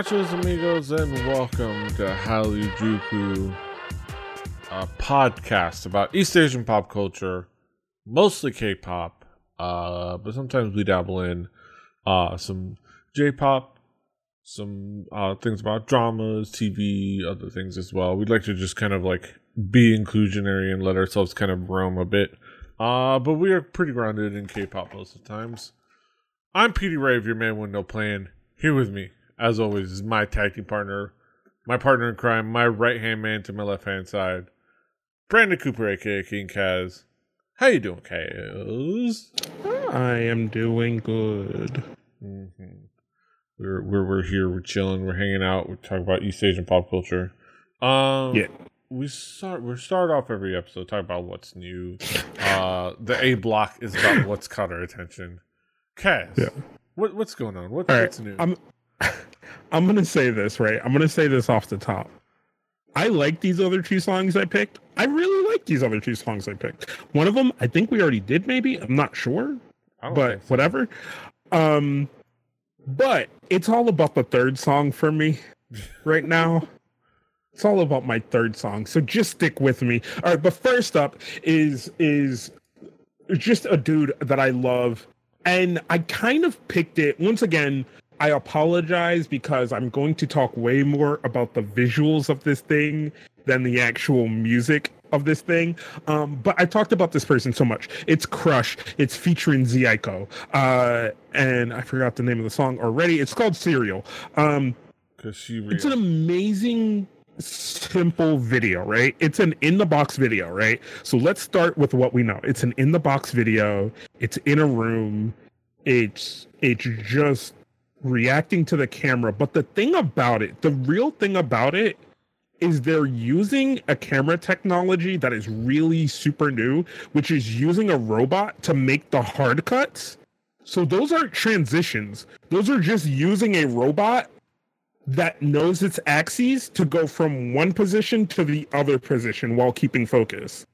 Nachos, amigos, and welcome to Halijuku, a podcast about East Asian pop culture, mostly K-pop, uh, but sometimes we dabble in uh, some J-pop, some uh, things about dramas, TV, other things as well. We'd like to just kind of like be inclusionary and let ourselves kind of roam a bit, uh, but we are pretty grounded in K-pop most of the times. I'm Petey Rave, your man with no plan. Here with me, as always, is my tag team partner, my partner in crime, my right hand man to my left hand side, Brandon Cooper, aka King Kaz. How you doing, Kaz? I am doing good. Mm-hmm. We're, we're we're here, we're chilling, we're hanging out, we're talking about East Asian pop culture. Um, Yeah. we start we start off every episode talking about what's new. Uh, the A block is about what's caught our attention. Kaz, Yeah. what what's going on? What, All right, what's new? I'm I'm gonna say this right. I'm gonna say this off the top. I like these other two songs I picked. I really like these other two songs I picked. One of them, I think we already did. Maybe I'm not sure, but so. whatever. Um, but it's all about the third song for me right now. It's all about my third song. So just stick with me. All right, but first up is is just a dude that I love. And I kind of picked it once again. I apologize because I'm going to talk way more about the visuals of this thing than the actual music of this thing. Um, but I talked about this person so much. It's Crush. It's featuring Zico. Uh, and I forgot the name of the song already. It's called Cereal. Um, Cause she it's an amazing simple video right it's an in the box video right so let's start with what we know it's an in the box video it's in a room it's it's just reacting to the camera but the thing about it the real thing about it is they're using a camera technology that is really super new which is using a robot to make the hard cuts so those aren't transitions those are just using a robot that knows its axes to go from one position to the other position while keeping focus.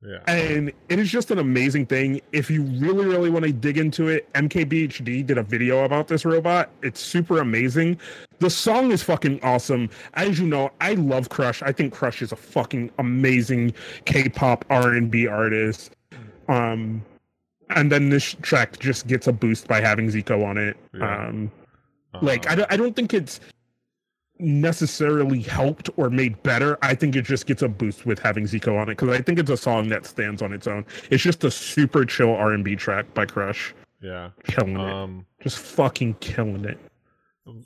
Yeah. And it is just an amazing thing. If you really, really want to dig into it, MKBHD did a video about this robot. It's super amazing. The song is fucking awesome. As you know, I love Crush. I think Crush is a fucking amazing K-pop R&B artist. Um, and then this track just gets a boost by having Zico on it. Yeah. Um, like Uh, I don't, I don't think it's necessarily helped or made better i think it just gets a boost with having zico on it because i think it's a song that stands on its own. It's just a super chill r&b track by crush. Yeah. killing it. Um, just fucking killing it.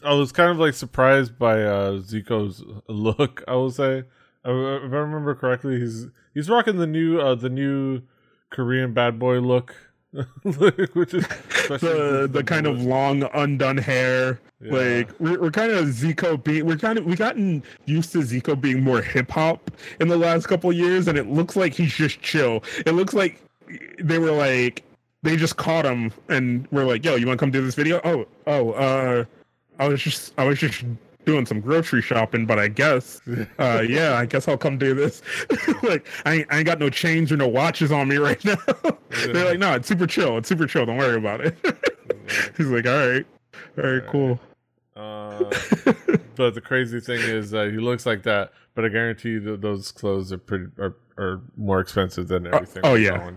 I was kind of like surprised by uh Zico's look. I will say, I- if I remember correctly, he's he's rocking the new uh the new Korean bad boy look, which is especially the the kind of long undone hair. Yeah. like we're, we're kind of zico being we're kind of we gotten used to zico being more hip-hop in the last couple years and it looks like he's just chill. It looks like they were like they just caught him and we're like yo you want to come do this video? Oh oh uh i was just i was just doing some grocery shopping but i guess uh yeah i guess i'll come do this like I ain't, I ain't got no chains or no watches on me right now they're like no it's super chill it's super chill don't worry about it he's like all right all right cool Uh, but the crazy thing is that he looks like that, but I guarantee you that those clothes are pretty are, are more expensive than everything. oh, we're yeah.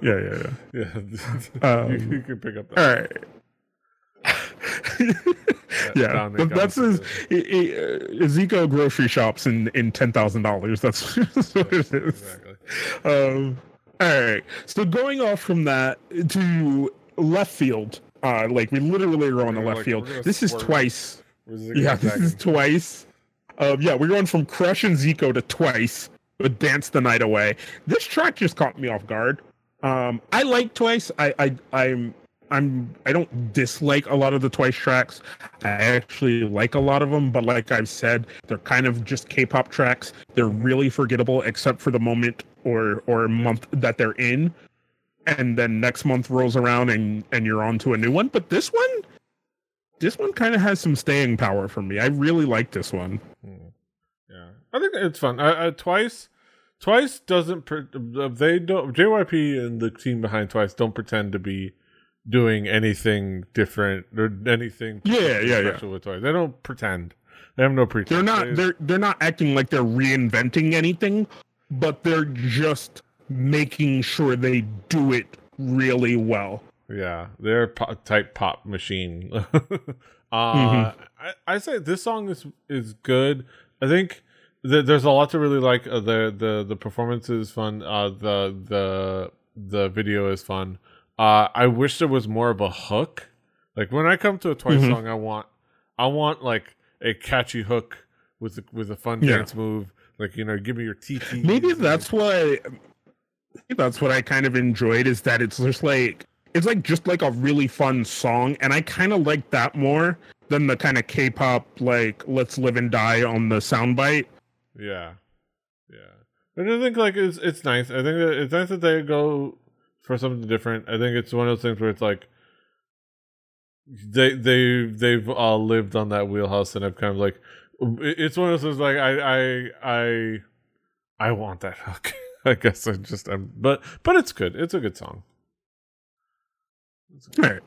yeah yeah yeah. Um, you, you can pick up that. all right yeah but that's his concept. he, he, uh, Zico grocery shops in in ten thousand dollars. That's, that's what it is. Exactly. um all right so going off from that to left field uh like we literally are on the left like- field. this is twice. Yeah this is twice. Um yeah we're going from crush and zico to twice but dance the night away. This track just caught me off guard. Um i like twice. I i i'm i'm i don't dislike a lot of the twice tracks i actually like a lot of them but like i've said they're kind of just k-pop tracks they're really forgettable except for the moment or or month that they're in and then next month rolls around and and you're on to a new one but this one this one kind of has some staying power for me i really like this one Hmm. Yeah, I think it's fun. Twice, Twice doesn't. Pre- uh, they don't. JYP and the team behind Twice don't pretend to be doing anything different or anything Yeah, yeah, yeah. special with Twice. They don't pretend. They have no pretense. They're not They- they're they're not acting like they're reinventing anything, but they're just making sure they do it really well. Yeah, they're a pop, type pop machine. uh, Mm-hmm. I, I say this song is is good. I think th- there's a lot to really like. Uh, the the the performance is fun. Uh, the the the video is fun. Uh, I wish there was more of a hook. Like when I come to a Twice Mhm. song, I want I want like a catchy hook with a, with a fun Yeah. dance move. Like you know, give me your TT. Maybe that's why. that's what I kind of enjoyed is that it's just like it's like just like a really fun song, and I kind of like that more than the kind of K-pop like "Let's Live and Die" on the soundbite. Yeah, yeah. But I think like it's it's nice. I think that it's nice that they go for something different. I think it's one of those things where it's like they they they've all lived on that wheelhouse, and I've kind of like it's one of those like I I I I want that hook. I guess I just I'm but but it's good. It's a good song. All right.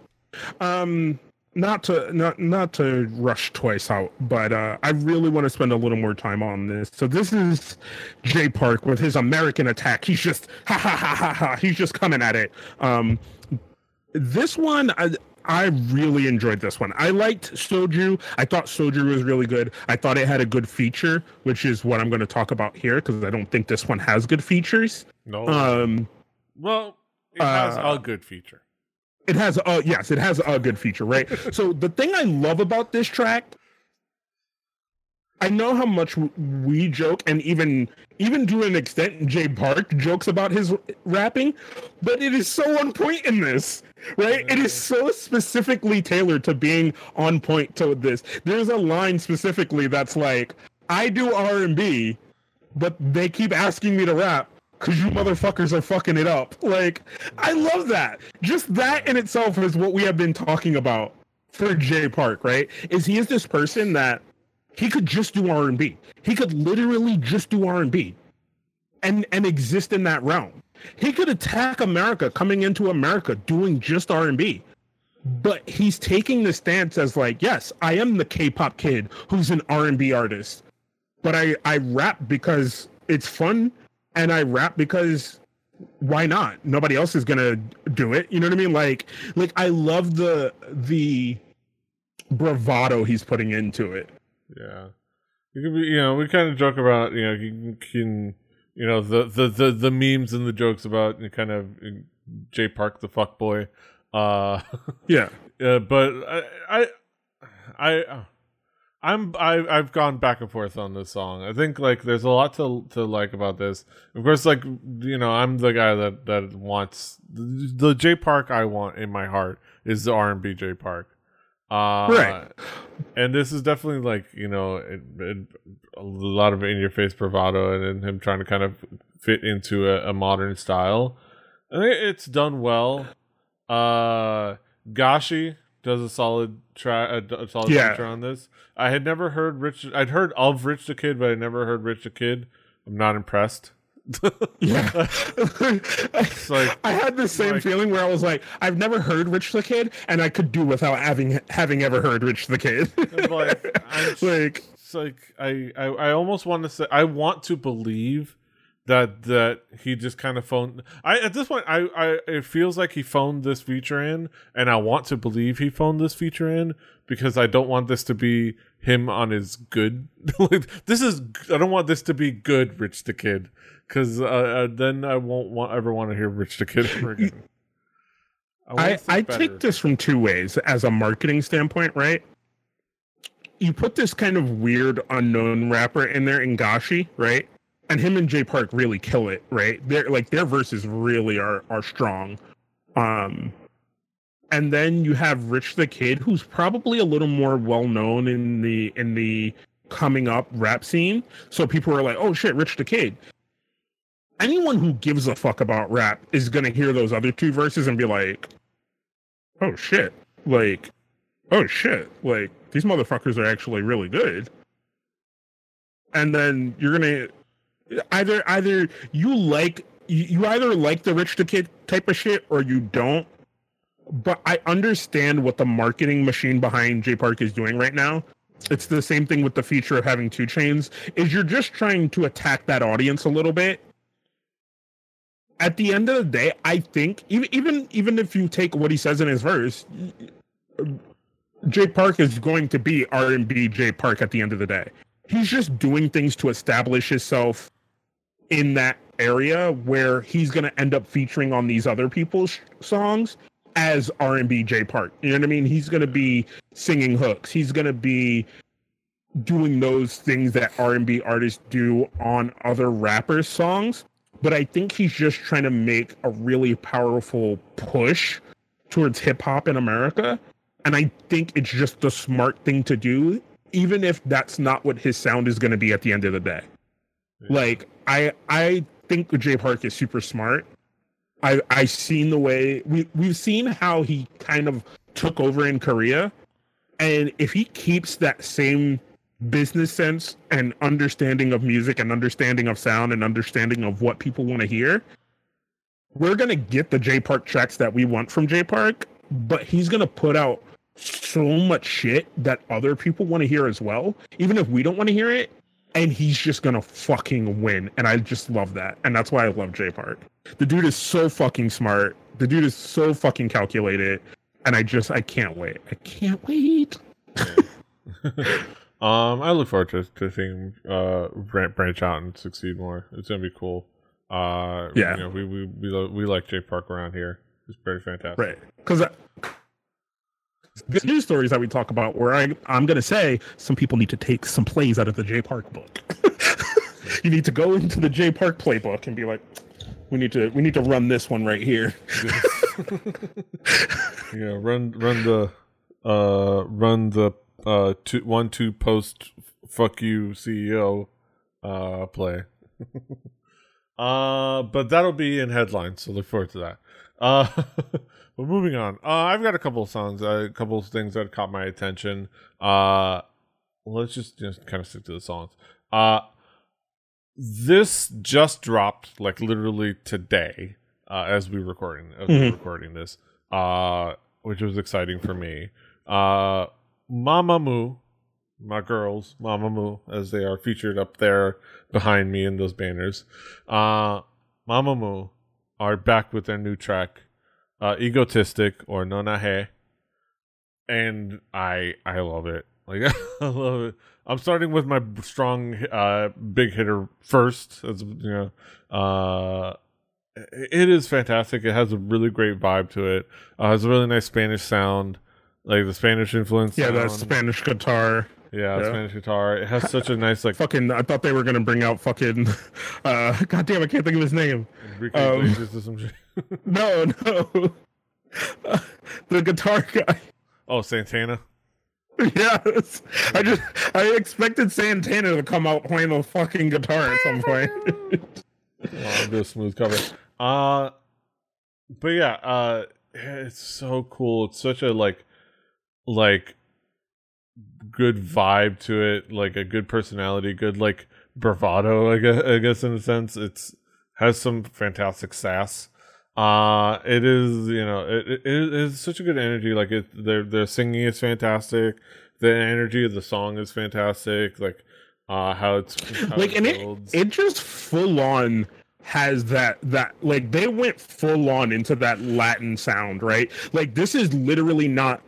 Um, not to not not to rush twice out, but uh, I really want to spend a little more time on this. So this is Jay Park with his American attack. He's just ha ha ha ha ha. He's just coming at it. Um, this one I. I really enjoyed this one. I liked Soju. I thought Soju was really good. I thought it had a good feature, which is what I'm going to talk about here because I don't think this one has good features. No, Um, well, it has uh, a good feature. It has a yes, it has a good feature, right? so the thing I love about this track, I know how much we joke, and even even to an extent, Jay Park jokes about his rapping, but it is so on point in this, right? It is so specifically tailored to being on point to this. There's a line specifically that's like, "I do R and B, but they keep asking me to rap." Cause you motherfuckers are fucking it up. Like, I love that. Just that in itself is what we have been talking about for Jay Park, right? Is he is this person that he could just do R and B. He could literally just do R and B, and and exist in that realm. He could attack America, coming into America doing just R and B. But he's taking the stance as like, yes, I am the K-pop kid who's an R and B artist, but I I rap because it's fun, and I rap because why not? Nobody else is gonna do it. You know what I mean? Like, like I love the the bravado he's putting into it. Yeah, you can be. You know, we kind of joke about. You know, you can. You know, the the the, the memes and the jokes about you kind of Jay Park the fuck boy. Uh, Yeah. uh, but I I I. I'm I I've gone back and forth on this song. I think like there's a lot to to like about this. Of course, like you know, I'm the guy that that wants the, the Jay Park I want in my heart is the R and B Jay Park. Uh, Right. And this is definitely like you know it, it, a lot of in your face bravado and, and him trying to kind of fit into a, a modern style. I think it's done well. Uh, Gashi does a solid try a, a solid Yeah. feature on this. I had never heard Rich. I'd heard of Rich the Kid, but I never heard Rich the Kid. I'm not impressed. Yeah. like- I had the same like- feeling where I was like, I've never heard Rich the Kid, and I could do without having having ever heard Rich the Kid. like, I'm like it's like I, I I almost want to say I want to believe that that he just kind of phoned I at this point I I it feels like he phoned this feature in and I want to believe he phoned this feature in because I don't want this to be him on his good this is I don't want this to be good Rich the Kid cuz uh, uh, then I won't want ever want to hear Rich the Kid ever again. want I, I take this from two ways as a marketing standpoint, right? You put this kind of weird unknown rapper in there, Ngashi, right? And him and Jay Park really kill it, right? They're like their verses really are are strong. Um and then you have Rich the Kid, who's probably a little more well known in the in the coming up rap scene. So people are like, oh shit, Rich the Kid. Anyone who gives a fuck about rap is gonna hear those other two verses and be like, oh shit like oh shit like these motherfuckers are actually really good and then you're gonna either either you like you, either like the Rich the Kid type of shit or you don't but I understand what the marketing machine behind Jay Park is doing right now. It's the same thing with the feature of having 2 Chainz. Is you're just trying to attack that audience a little bit. At the end of the day, I think even even even if you take what he says in his verse, Jay Park is going to be R and B Jay Park at the end of the day. He's just doing things to establish himself in that area where he's going to end up featuring on these other people's songs as R&B Jay Park. You know what I mean? He's going to be singing hooks. He's going to be doing those things that R&B artists do on other rappers' songs. But I think he's just trying to make a really powerful push towards hip hop in America. And I think it's just the smart thing to do, even if that's not what his sound is going to be at the end of the day. Yeah. Like I I think Jay Park is super smart. I I've seen the way we we've seen how he kind of took over in Korea, and if he keeps that same business sense and understanding of music and understanding of sound and understanding of what people want to hear, we're gonna get the Jay Park tracks that we want from Jay Park. But he's gonna put out so much shit that other people want to hear as well, even if we don't want to hear it and he's just gonna fucking win. And I just love that. And that's why I love Jay Park. The dude is so fucking smart. The dude is so fucking calculated. And I just I can't wait. I can't wait. um, I look forward to, to seeing uh branch out and succeed more. It's gonna be cool. Uh, yeah, you know, we we we, we like Jay Park around here. It's pretty fantastic, right? Because good news stories that we talk about where I, I'm going to say some people need to take some plays out of the Jay Park book. you need to go into the Jay Park playbook and be like, we need to we need to run this one right here. yeah, run run the uh run the uh two one two post fuck you CEO uh play. uh but that'll be in headlines, so look forward to that. Uh But moving on, uh, I've got a couple of songs, uh, a couple of things that caught my attention. Uh, let's just just kind of stick to the songs. Uh, this just dropped like literally today, uh, as we recording as mm-hmm. we recording this, uh, which was exciting for me. Uh, Mamamoo, my girls, Mamamoo, as they are featured up there behind me in those banners. Uh, Mamamoo are back with their new track uh, egotistic or nonahe, and I I love it. Like I love it. I'm starting with my strong uh, big hitter first. As you know, uh, it is fantastic. It has a really great vibe to it. Uh, it has a really nice Spanish sound, like the Spanish influence. Yeah, sound. that Spanish guitar. Yeah, yeah, Spanish guitar. It has such a nice like fucking. I thought they were gonna bring out fucking. Uh, God damn, I can't think of his name. Um, no, no. Uh, the guitar guy. Oh, Santana. Yes, I just I expected Santana to come out playing the fucking guitar at some point. oh, do a smooth cover. Uh, but yeah, uh, it's so cool. It's such a like, like good vibe to it, like a good personality, good like bravado. I guess, I guess in a sense, it's has some fantastic sass. Uh it is you know it, it, is such a good energy. Like it, their their singing is fantastic. The energy of the song is fantastic. Like uh how it's how like it and it it just full on has that that like they went full on into that Latin sound, right? Like this is literally not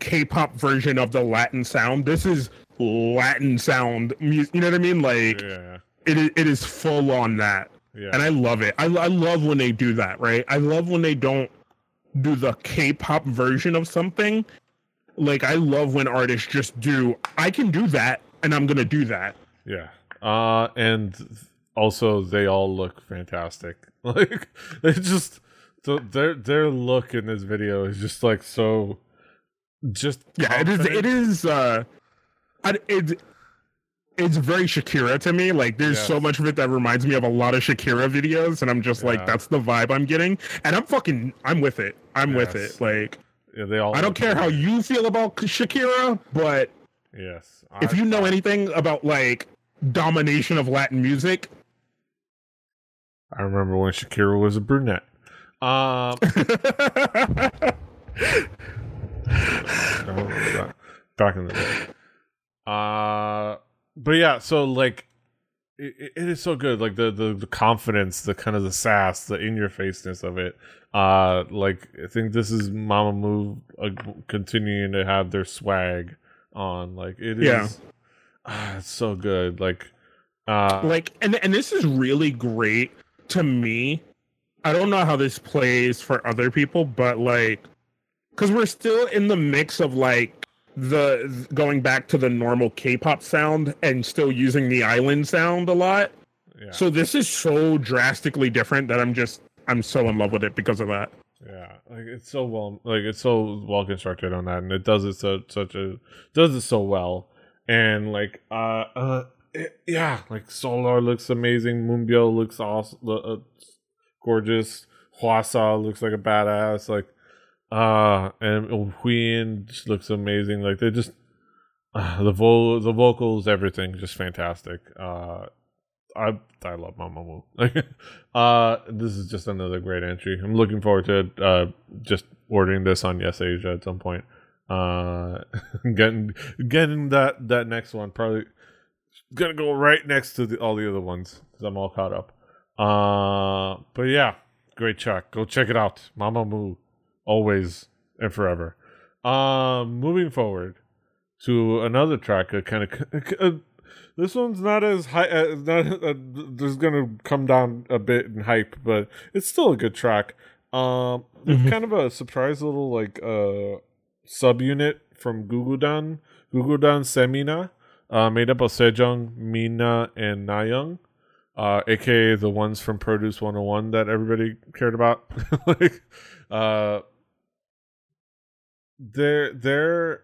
K-pop version of the Latin sound. This is Latin sound music. You know what I mean? Like yeah. it it is full on that. Yeah. And I love it. I, I love when they do that, right? I love when they don't do the K-pop version of something. Like I love when artists just do I can do that and I'm going to do that. Yeah. Uh and also they all look fantastic. Like they just their their look in this video is just like so just yeah confident. it is it is uh it, it's very Shakira to me. Like there's yes. so much of it that reminds me of a lot of Shakira videos, and I'm just yeah. like, that's the vibe I'm getting, and I'm fucking, I'm with it. I'm yes. with it. Like, yeah, they all. I don't care how you feel about Shakira, but yes, I, if you know anything about like domination of Latin music, I remember when Shakira was a brunette. Um, Back in the day. Uh, but yeah, so like it, it is so good. Like the, the the confidence the kind of the sass the in your faceness of it. Uh like i think this is Mamamoo uh, continuing to have their swag on. Like it is Yeah. ah, it's so good. Like uh like and and this is really great to me. I don't know how this plays for other people but like because we're still in the mix of like the going back to the normal k-pop sound and still using the island sound a lot. Yeah. So this is so drastically different that i'm just i'm so in love with it because of that. Yeah. Like it's so well like it's so well constructed on that and it does it so such a does it so well. And like uh uh it, yeah like solar looks amazing Moonbyul looks awesome uh, gorgeous Hwasa looks like a badass like uh and Wheein just looks amazing like they just uh, the vo- the vocals everything just fantastic uh I I love Mamamoo. Uh, this is just another great entry. I'm looking forward to uh just ordering this on Yes Asia at some point. Uh, getting getting that that next one probably gonna go right next to the, all the other ones because I'm all caught up. Uh, but yeah, great track. Go check it out. Mamamoo, always and forever. Um, moving forward to another track, a kind of this one's not as high. Uh, not uh, there's gonna come down a bit in hype, but it's still a good track. Um, it's Mhm. kind of a surprise little like uh subunit from Gugudan, Gugudan Semina, uh, made up of Sejeong, Mina, and Nayoung, uh, aka the ones from Produce 101 that everybody cared about. like, uh, they're they're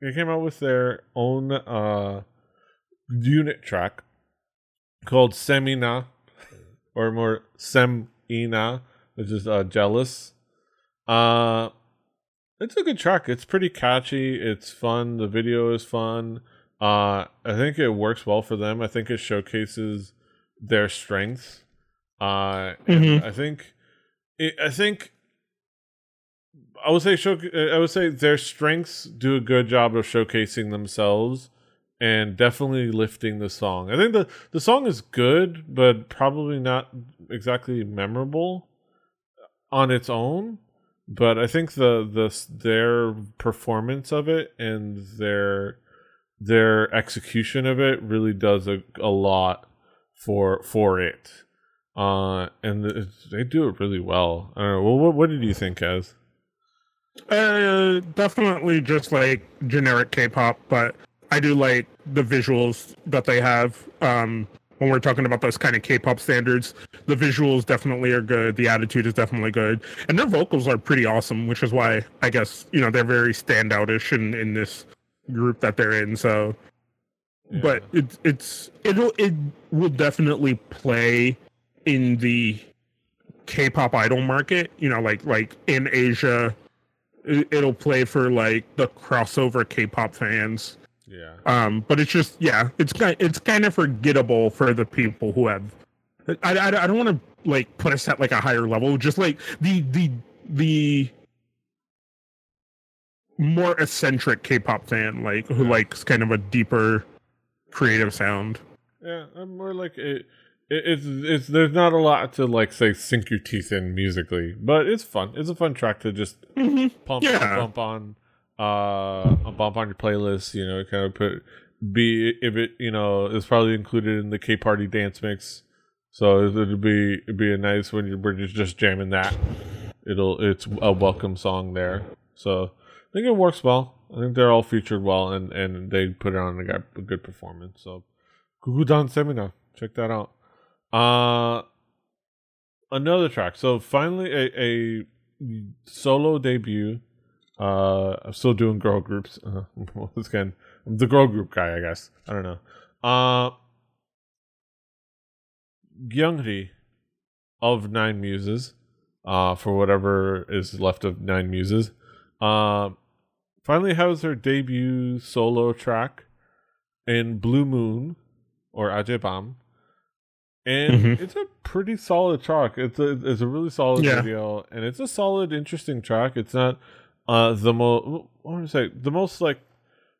they came out with their own uh unit track called Semina, or more Semina, which is uh, jealous. Uh, it's a good track. It's pretty catchy. It's fun. The video is fun. Uh, I think it works well for them. I think it showcases their strengths. Uh, Mhm. I think, it, I think, I would say show. I would say their strengths do a good job of showcasing themselves and definitely lifting the song. I think the the song is good, but probably not exactly memorable on its own. But I think the the their performance of it and their their execution of it really does a, a lot for for it. Uh, and the, they do it really well. I don't know. Well, what what did you think, as? Uh, definitely just like generic K-pop, but I do like the visuals that they have. Um, when we're talking about those kind of K-pop standards, the visuals definitely are good. The attitude is definitely good, and their vocals are pretty awesome, which is why I guess you know they're very standoutish in in this group that they're in. So, but it's it's it'll it will definitely play in the K-pop idol market. You know, like like in Asia, it'll play for like the crossover K-pop fans. yeah, Um, but it's just yeah, it's kind it's kind of forgettable for the people who have. I I, I don't want to like put us at like a higher level. Just like the the the more eccentric K-pop fan, like who likes kind of a deeper creative sound. yeah. I'm more like it. It it's it's there's not a lot to like say sink your teeth in musically, but it's fun. It's a fun track to just pump Yeah. bump on uh a bump on your playlist you know kind of put be if it you know is probably included in the k party dance mix. So it'd be it'd be a nice when you're just, just jamming that. It'll it's a welcome song there. So i think it works well. I think they're all featured well and and they put it on a, good- a good performance. So Gugudan Semina. Check that out uh another track so finally a, a solo debut uh, I'm still doing girl groups. Uh, again, I'm the girl group guy, I guess. I don't know. Uh, Gyeongri of Nine Muses, uh, for whatever is left of Nine Muses, uh, finally has her debut solo track in Blue Moon or Ajebam. And Mhm. it's a pretty solid track. It's a it's a really solid Yeah. video, and it's a solid, interesting track. It's not uh the most I want to say the most like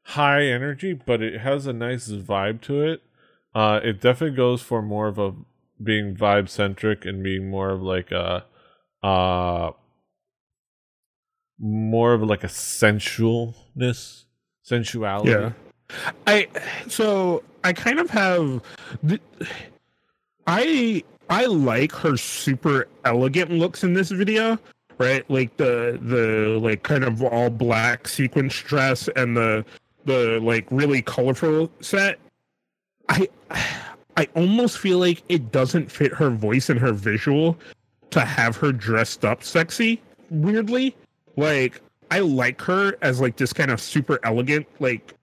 high energy, but it has a nice vibe to it. Uh, it definitely goes for more of a being vibe centric and being more of like a uh more of like a sensualness sensuality Yeah. I so I kind of have th- I I like her super elegant looks in this video, right? Like the the like kind of all black sequence dress and the the like really colorful set. I I almost feel like it doesn't fit her voice and her visual to have her dressed up sexy weirdly. Like I like her as like this kind of super elegant like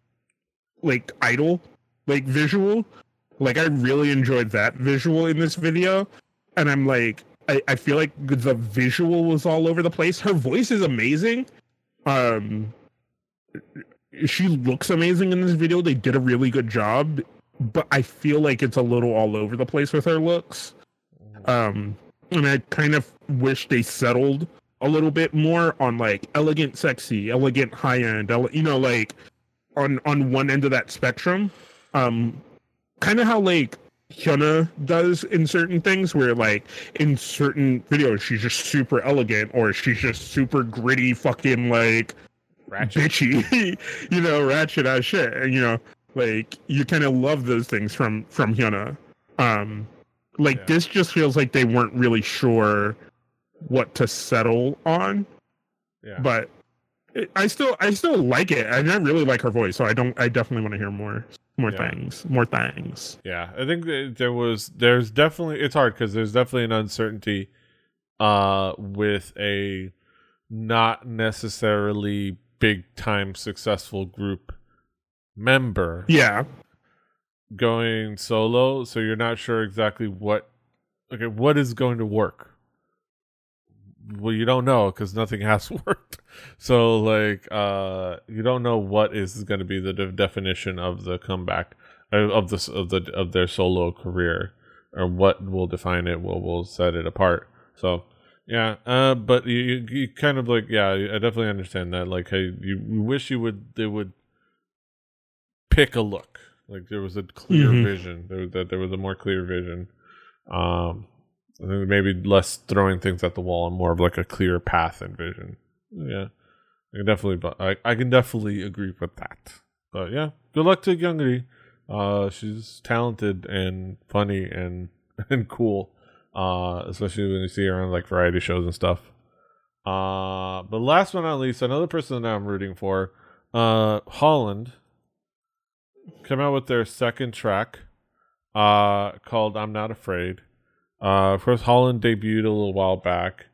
like idol like visual. Like I really enjoyed that visual in this video. And I'm like I, I feel like the visual was all over the place. Her voice is amazing. Um she looks amazing in this video. They did a really good job, but I feel like it's a little all over the place with her looks. Um and I kind of wish they settled a little bit more on like elegant sexy, elegant high end, ele- you know like on on one end of that spectrum. Um kind of how like Hyuna does in certain things where like in certain videos she's just super elegant or she's just super gritty fucking like ratchet bitchy, you know, ratchet as shit. And you know, like you kind of love those things from from Hyuna. Um, like Yeah. this just feels like they weren't really sure what to settle on, yeah but I still I still like it, and I really like her voice. So I don't I definitely want to hear more more Yeah. things, more things. Yeah, I think there was there's definitely it's hard because there's definitely an uncertainty uh with a not necessarily big time successful group member Yeah, going solo, so you're not sure exactly what okay, what is going to work. Well, you don't know because nothing has worked. So, like, uh, you don't know what is going to be the de- definition of the comeback of this of the of their solo career, or what will define it. What will set it apart. So, yeah. Uh, but you, you, you kind of like, yeah, I definitely understand that. Like, hey, you, you wish you would they would pick a look. Like there was a clear Mhm. vision. There was that there was a more clear vision. Um, I think maybe less throwing things at the wall and more of like a clear path and vision. Yeah, I can definitely, I, I can definitely agree with that. But yeah, good luck to Gyeongri. Uh, she's talented and funny and and cool. Uh, especially when you see her on like variety shows and stuff. Uh, but last but not least, another person that I'm rooting for, uh, Holland, came out with their second track, uh, called "I'm Not Afraid." Uh, of course, Holland debuted a little while back.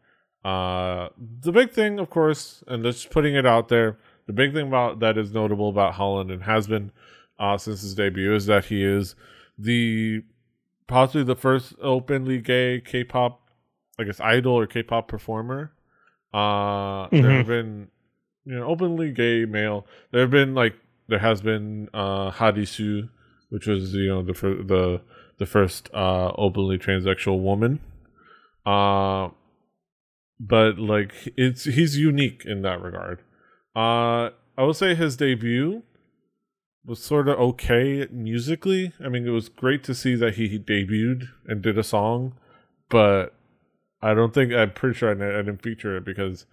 Uh, the big thing, of course, and just putting it out there, the big thing about that is notable about Holland and has been uh, since his debut is that he is the possibly the first openly gay K-pop, I guess, idol or K-pop performer. Uh, there Mhm. have been, you know, openly gay male. There have been like there has been uh Harisu, which was you know the the the first uh openly transsexual woman. Uh but like it's he's unique in that regard. Uh I would say his debut was sort of okay musically. I mean, it was great to see that he, he debuted and did a song, but I don't think I'm pretty sure I, didn't- I didn't feature it because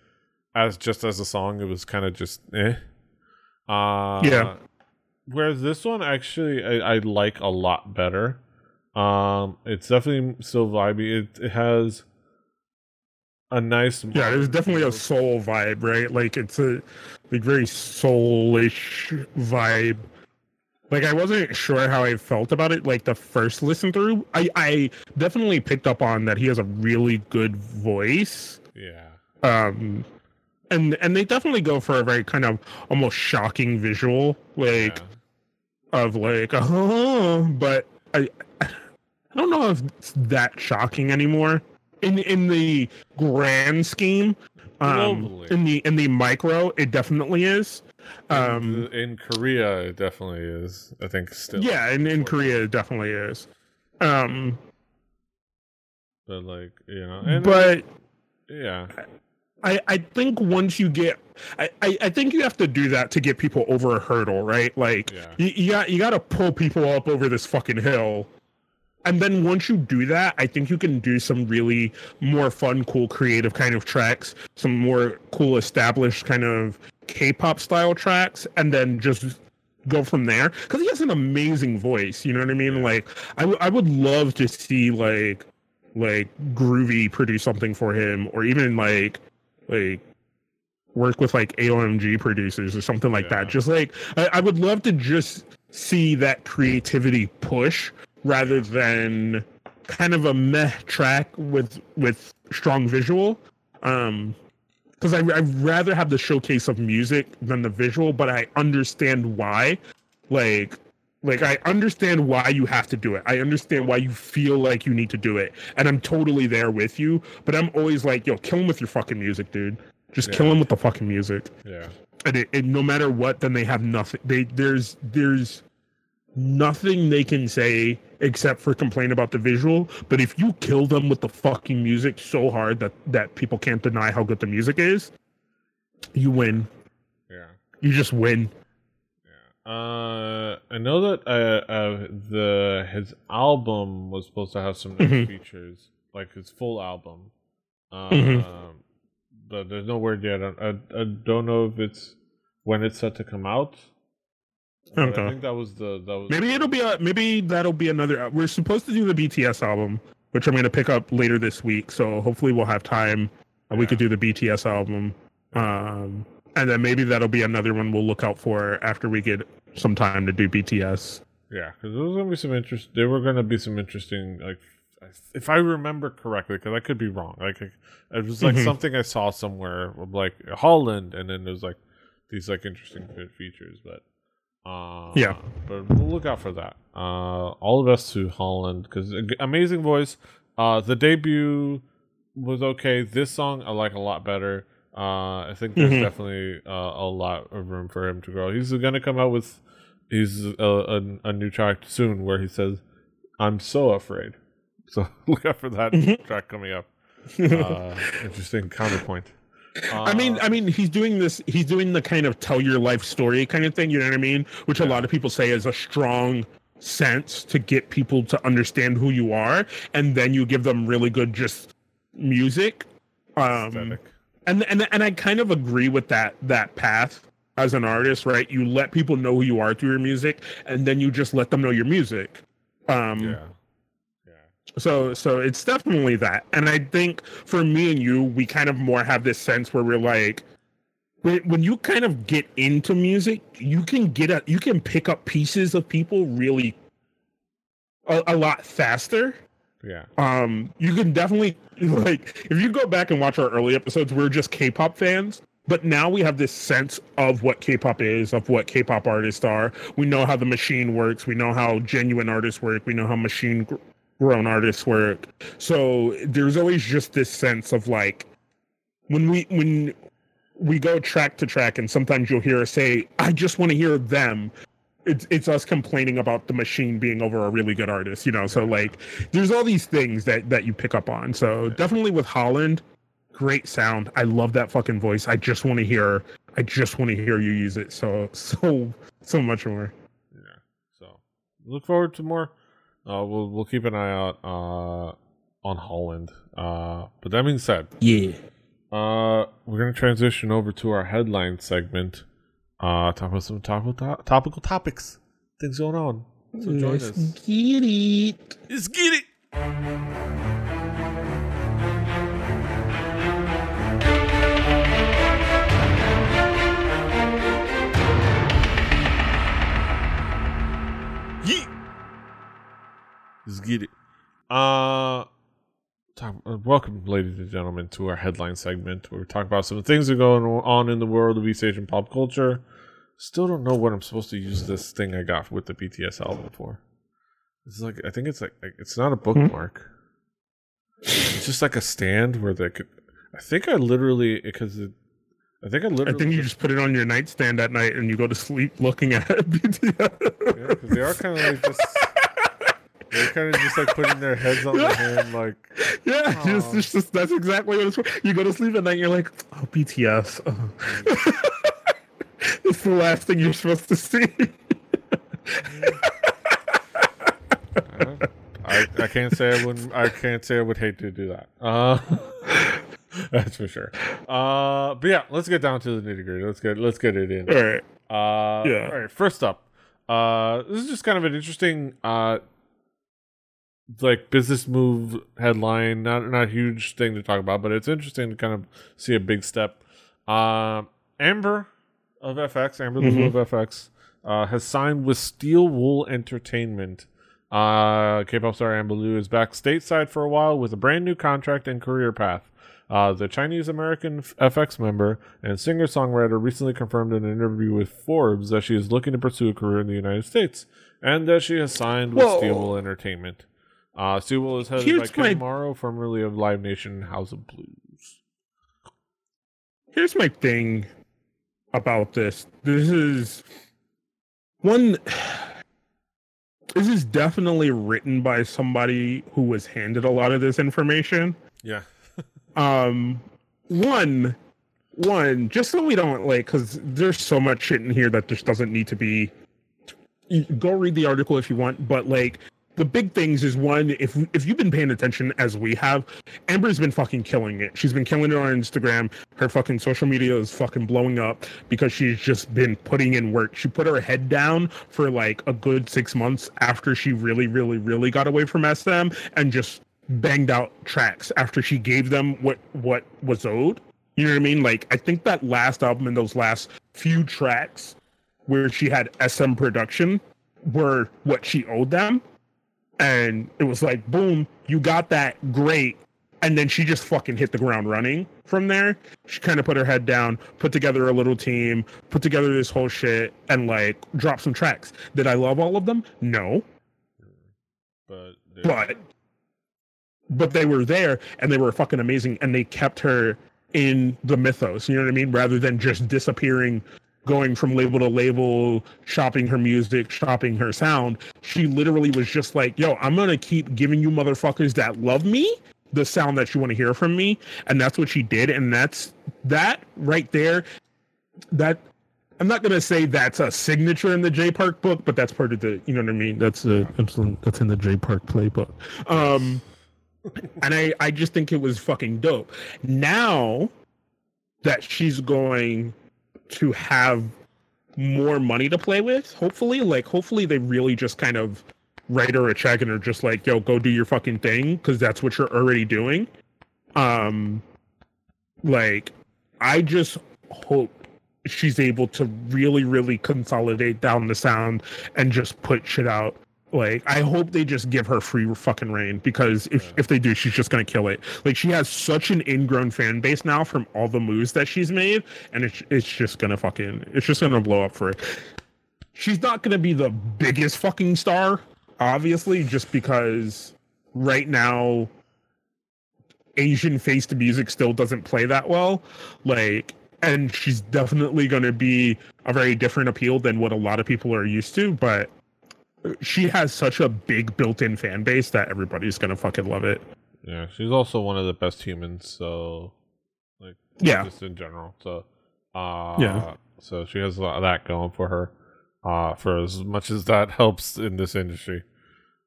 as just as a song, it was kind of just eh. Uh, Yeah. Whereas this one actually I, I like a lot better. Um, it's definitely still vibey. It it has a nice yeah. There's definitely a soul vibe, right? Like it's a like very soulish vibe. Like I wasn't sure how I felt about it. Like the first listen through, I I definitely picked up on that he has a really good voice. yeah Um, and and they definitely go for a very kind of almost shocking visual, like yeah. of like oh, but don't know if it's that shocking anymore in in the grand scheme. Um, in the in the micro, it definitely is. Um, in, in Korea, it definitely is. I think still. yeah, and in Korea, it definitely is. Um, but like you know, and but yeah, I, I think once you get I, I, I think you have to do that to get people over a hurdle, right? Like Yeah. you, you got you got to pull people up over this fucking hill, and then once you do that, I think you can do some really more fun, cool, creative kind of tracks, some more cool, established kind of K-pop style tracks, and then just go from there. Because he has an amazing voice, you know what I mean? Like I, w- I would love to see like like Groovy produce something for him, or even like like work with like AOMG producers or something like Yeah. that. Just like I, I would love to just see that creativity push rather than kind of a meh track with with strong visual. Um because I I'd rather have the showcase of music than the visual, but I understand why. Like like I understand why you have to do it. I understand why you feel like you need to do it. And I'm totally there with you. But I'm always like, yo, kill him with your fucking music, dude. Just kill him with the fucking music. Yeah. And, it, and no matter what, then they have nothing. They there's there's nothing they can say except for complain about the visual. But if you kill them with the fucking music so hard that that people can't deny how good the music is, you win. Yeah. You just win. Uh, I know that uh, uh, the his album was supposed to have some nice Mhm. features, like his full album. Um, Mhm. but there's no word yet. I, I, I don't know if it's when it's set to come out. But I Okay. think that was the that was Maybe it'll be a maybe that'll be another. We're supposed to do the BTS album, which I'm going to pick up later this week. So hopefully we'll have time. and We could do the BTS album, um, and then maybe that'll be another one we'll look out for after we get some time to do BTS. Yeah, because there was gonna be some interest. There were gonna be some interesting, like, if I remember correctly, because I could be wrong. Like, it was like Mhm. something I saw somewhere, of, like Holland, and then there's like these like interesting features. But uh, Yeah. but we'll look out for that. Uh, all the best to Holland because amazing voice. Uh, the debut was okay. This song I like a lot better. Uh, I think there's Mhm. definitely uh, a lot of room for him to grow. He's gonna come out with he's a, a, a new track soon where he says, "I'm so afraid." So look out for that Mhm. track coming up. Uh, interesting counterpoint. Uh, I mean, I mean, he's doing this. He's doing the kind of tell your life story kind of thing. You know what I mean? Which a lot of people say is a strong sense to get people to understand who you are, and then you give them really good just music. Um, aesthetic. and and and I kind of agree with that that path as an artist, right? You let people know who you are through your music, and then you just let them know your music. Um, yeah, yeah, so so it's definitely that. And I think for me and you, we kind of more have this sense where we're like when, when you kind of get into music, you can get a you can pick up pieces of people really a, a lot faster. yeah, Um you can definitely like if you go back and watch our early episodes, we're just K-pop fans. But now we have this sense of what K-pop is, of what K-pop artists are. We know how the machine works. We know how genuine artists work. We know how machine gr- grown artists work. So there's always just this sense of like when we when we go track to track and sometimes you'll hear us say, I just want to hear them. It's it's us complaining about the machine being over a really good artist, you know. So like there's all these things that that you pick up on. So definitely with Holland, great sound. I love that fucking voice. I just want to hear I just want to hear you use it so so so much more. yeah. So look forward to more. Uh, we'll we'll keep an eye out uh on Holland. Uh, but that being said, Yeah. Uh, we're gonna transition over to our headline segment. Uh, talk about some topical to- topical topics, things going on. So join Let's us. get it. Let's get it. Let's get it. Uh, talk, uh, welcome, ladies and gentlemen, to our headline segment where we talk about some things that are going on in the world of East Asian pop culture. Still don't know what I'm supposed to use this thing I got with the BTS album for. It's like I think it's like, it's not a bookmark. It's just like a stand where they could. I think I literally because it, I think I literally. I think you just put it on your nightstand at night and you go to sleep looking at it. yeah, 'cause they are kind of like just They're kind of just like putting their heads on the hand, like Yeah, just, just, just- that's exactly what it's for. You go to sleep at night, you're like, oh, BTS. Oh. it's the last thing you're supposed to see. I, I can't say I wouldn't. I can't say I would hate to do that. Uh, that's for sure. Uh, but yeah, let's get down to the nitty gritty. Let's get let's get it in. All right. Uh, Yeah. All right. First up, uh, this is just kind of an interesting, uh, like business move headline. Not not a huge thing to talk about, but it's interesting to kind of see a big step. Uh, Amber of FX, Amber Liu of FX, uh, has signed with Steel Wool Entertainment. Uh, K-pop star Amber Liu is back stateside for a while with a brand new contract and career path. Uh, the Chinese American FX member and singer songwriter recently confirmed in an interview with Forbes that she is looking to pursue a career in the United States and that she has signed with Whoa. Steelwool Entertainment. Uh, Steelwool is headed Here's by Ken my- Morrow, formerly of Live Nation House of Blues. Here's my thing about this. This is one. This is definitely written by somebody who was handed a lot of this information. Yeah. um one one just so we don't like because there's so much shit in here that just doesn't need to be go read the article if you want but like the big things is one if if you've been paying attention as we have amber's been fucking killing it she's been killing it on instagram her fucking social media is fucking blowing up because she's just been putting in work she put her head down for like a good six months after she really really really got away from sm and just banged out tracks after she gave them what what was owed. You know what I mean? Like I think that last album and those last few tracks where she had SM production were what she owed them. And it was like, boom, you got that, great. And then she just fucking hit the ground running from there. She kind of put her head down, put together a little team, put together this whole shit, and like drop some tracks. Did I love all of them? No. But, but but they were there and they were fucking amazing and they kept her in the mythos you know what i mean rather than just disappearing going from label to label shopping her music shopping her sound she literally was just like yo i'm gonna keep giving you motherfuckers that love me the sound that you want to hear from me and that's what she did and that's that right there that I'm not gonna say that's a signature in the Jay Park book, but that's part of the you know what I mean. That's a that's, in- that's in the Jay Park playbook. Um, and I I just think it was fucking dope. Now that she's going to have more money to play with, hopefully, like hopefully they really just kind of write her a check and are just like, yo, go do your fucking thing because that's what you're already doing. Um, like I just hope she's able to really, really consolidate down the sound and just put shit out. Like, I hope they just give her free fucking reign because if, if they do, she's just gonna kill it. Like, she has such an ingrown fan base now from all the moves that she's made, and it's it's just gonna fucking it's just gonna blow up for it. She's not gonna be the biggest fucking star, obviously, just because right now Asian faced music still doesn't play that well. Like, and she's definitely going to be a very different appeal than what a lot of people are used to. But she has such a big built in fan base that everybody's going to fucking love it. yeah, she's also one of the best humans. So, like, Yeah. just in general. So, uh, Yeah. So she has a lot of that going for her. Uh, for as much as that helps in this industry.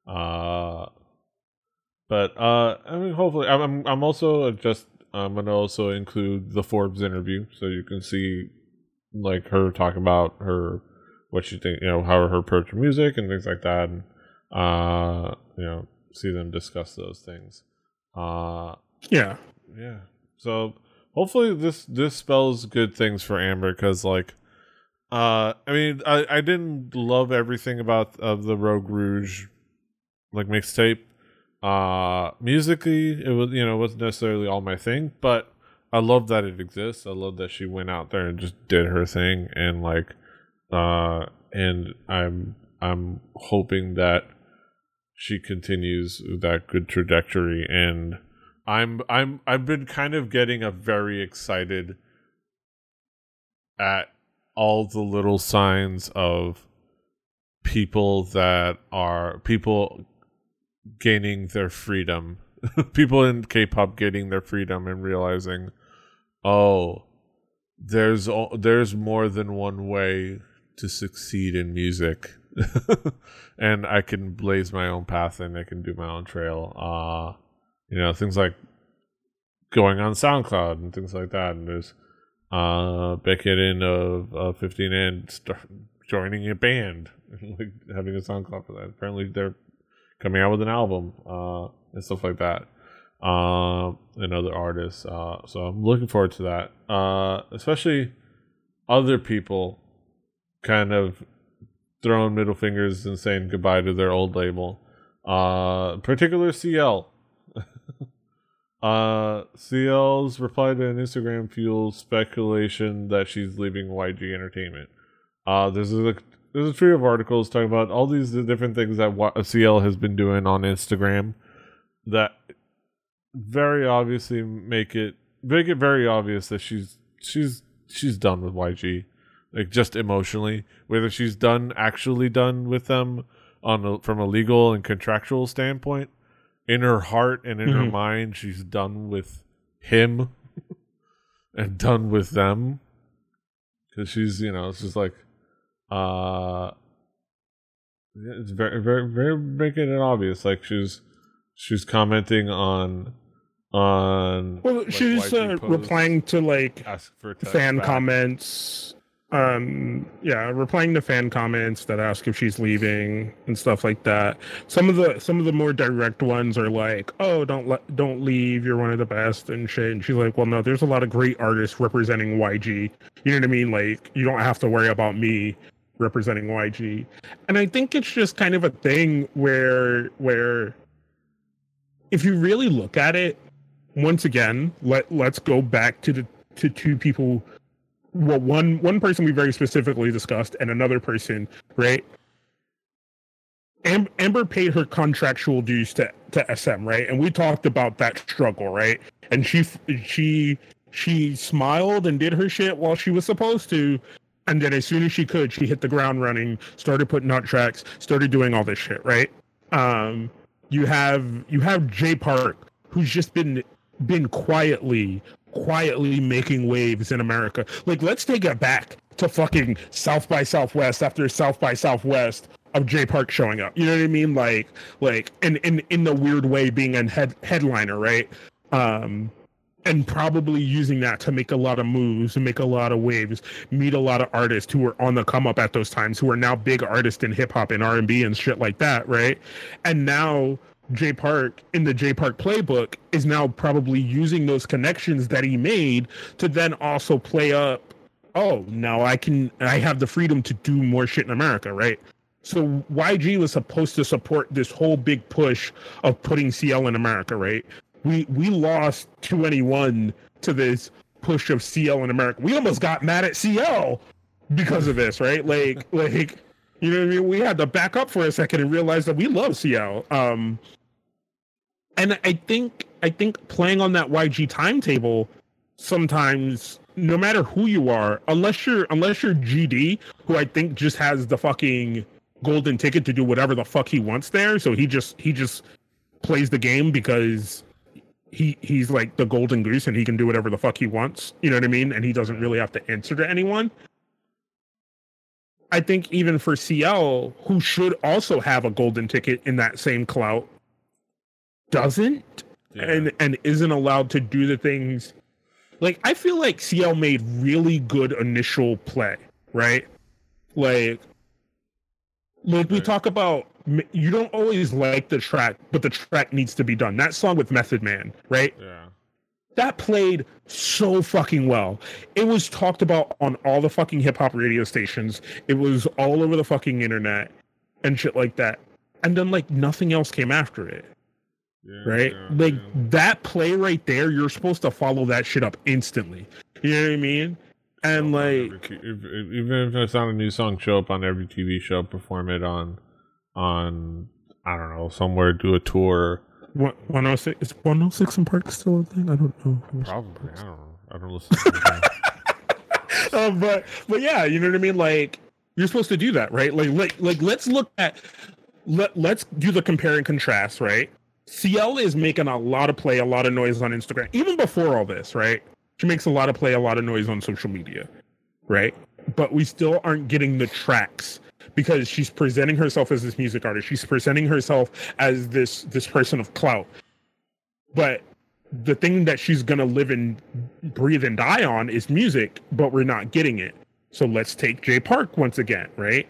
Uh, but uh, I mean, hopefully, I'm I'm, I'm also just I'm gonna also include the Forbes interview so you can see like her talk about her what she think you know how her approach to music and things like that and uh you know see them discuss those things. Uh Yeah. yeah. So hopefully this this spells good things for amber because like uh i mean i i didn't love everything about of the rogue rouge like mixtape. Uh musically it was you know wasn't necessarily all my thing but i love that it exists. I love that she went out there and just did her thing and like uh and i'm i'm hoping that she continues that good trajectory and i'm i'm i've been kind of getting a very excited at all the little signs of people that are people gaining their freedom. People in K-pop getting their freedom and realizing, oh, there's there's more than one way to succeed in music. and I can blaze my own path and I can do my own trail. Uh you know, things like going on SoundCloud and things like that. And there's uh Baek Yerin of uh, 15 and joining a band, like having a SoundCloud for that. Apparently they're coming out with an album uh and stuff like that. Uh, and other artists. Uh, so I'm looking forward to that. Uh, especially other people kind of throwing middle fingers and saying goodbye to their old label. Uh, particular CL. uh, CL's reply to an Instagram fuels speculation that she's leaving YG Entertainment. Uh, there's a there's a tree of articles talking about all these different things that CL has been doing on Instagram that very obviously make it make it very obvious that she's she's she's done with YG like just emotionally whether she's done actually done with them on a, from a legal and contractual standpoint in her heart and in mm-hmm. her mind she's done with him and done with them because she's you know it's just like uh it's very very very making it obvious like she's she's commenting on on well like, she's uh, replying to like fan back. comments um yeah replying to fan comments that ask if she's leaving and stuff like that. Some of the some of the more direct ones are like oh don't let don't leave you're one of the best and shit. And she's like well no there's a lot of great artists representing yg you know what i mean? Like you don't have to worry about me representing yg and i think it's just kind of a thing where where if you really look at it once again, let let's go back to the to two people. Well, one one person we very specifically discussed, and another person, right? Am- Amber paid her contractual dues to to SM, right? And we talked about that struggle, right? And she she she smiled and did her shit while she was supposed to, and then as soon as she could, she hit the ground running, started putting out tracks, started doing all this shit, right? Um, you have you have Jay Park, who's just been been quietly quietly making waves in America. Like, let's take it back to fucking South by Southwest after South by Southwest of Jay Park showing up. You know what I mean? Like, like, in in in the weird way, being a head headliner, right? Um, and probably using that to make a lot of moves and make a lot of waves, meet a lot of artists who were on the come up at those times, who are now big artists in hip hop and R and B and shit like that, right? And now Jay Park in the Jay Park playbook is now probably using those connections that he made to then also play up. Oh, now I can I have the freedom to do more shit in America, right? So YG was supposed to support this whole big push of putting CL in America, right? We we lost 2NE1 to this push of CL in America. We almost got mad at CL because of this, right? Like like you know what I mean? We had to back up for a second and realize that we love CL. Um, and I think I think playing on that YG timetable sometimes no matter who you are, unless you're unless you're GD, who I think just has the fucking golden ticket to do whatever the fuck he wants there, so he just he just plays the game because he he's like the golden goose and he can do whatever the fuck he wants. You know what I mean? And he doesn't really have to answer to anyone. I think even for CL, who should also have a golden ticket in that same clout, doesn't yeah. and and isn't allowed to do the things like I feel like CL made really good initial play, right? Like like we talk about you don't always like the track, but the track needs to be done. That song with Method Man, right? Yeah. That played so fucking well. It was talked about on all the fucking hip hop radio stations. It was all over the fucking internet and shit like that. And then like nothing else came after it. Yeah, right? Yeah, like yeah. that play right there, you're supposed to follow that shit up instantly. You know what I mean? And like, if, even if it's not a new song, show up on every TV show, perform it on, on I don't know, somewhere, do a tour. One hundred six is one hundred oh six in Park still a thing? I don't know. Probably, I don't know. I don't listen. uh, but but yeah, you know what I mean. Like you're supposed to do that, right? Like like like let's look at let, let's do the compare and contrast, right? CL is making a lot of play, a lot of noise on Instagram, even before all this, right? She makes a lot of play, a lot of noise on social media, right? But we still aren't getting the tracks because she's presenting herself as this music artist. She's presenting herself as this this person of clout. But the thing that she's gonna live and breathe and die on is music, but we're not getting it. So let's take Jay Park once again, right?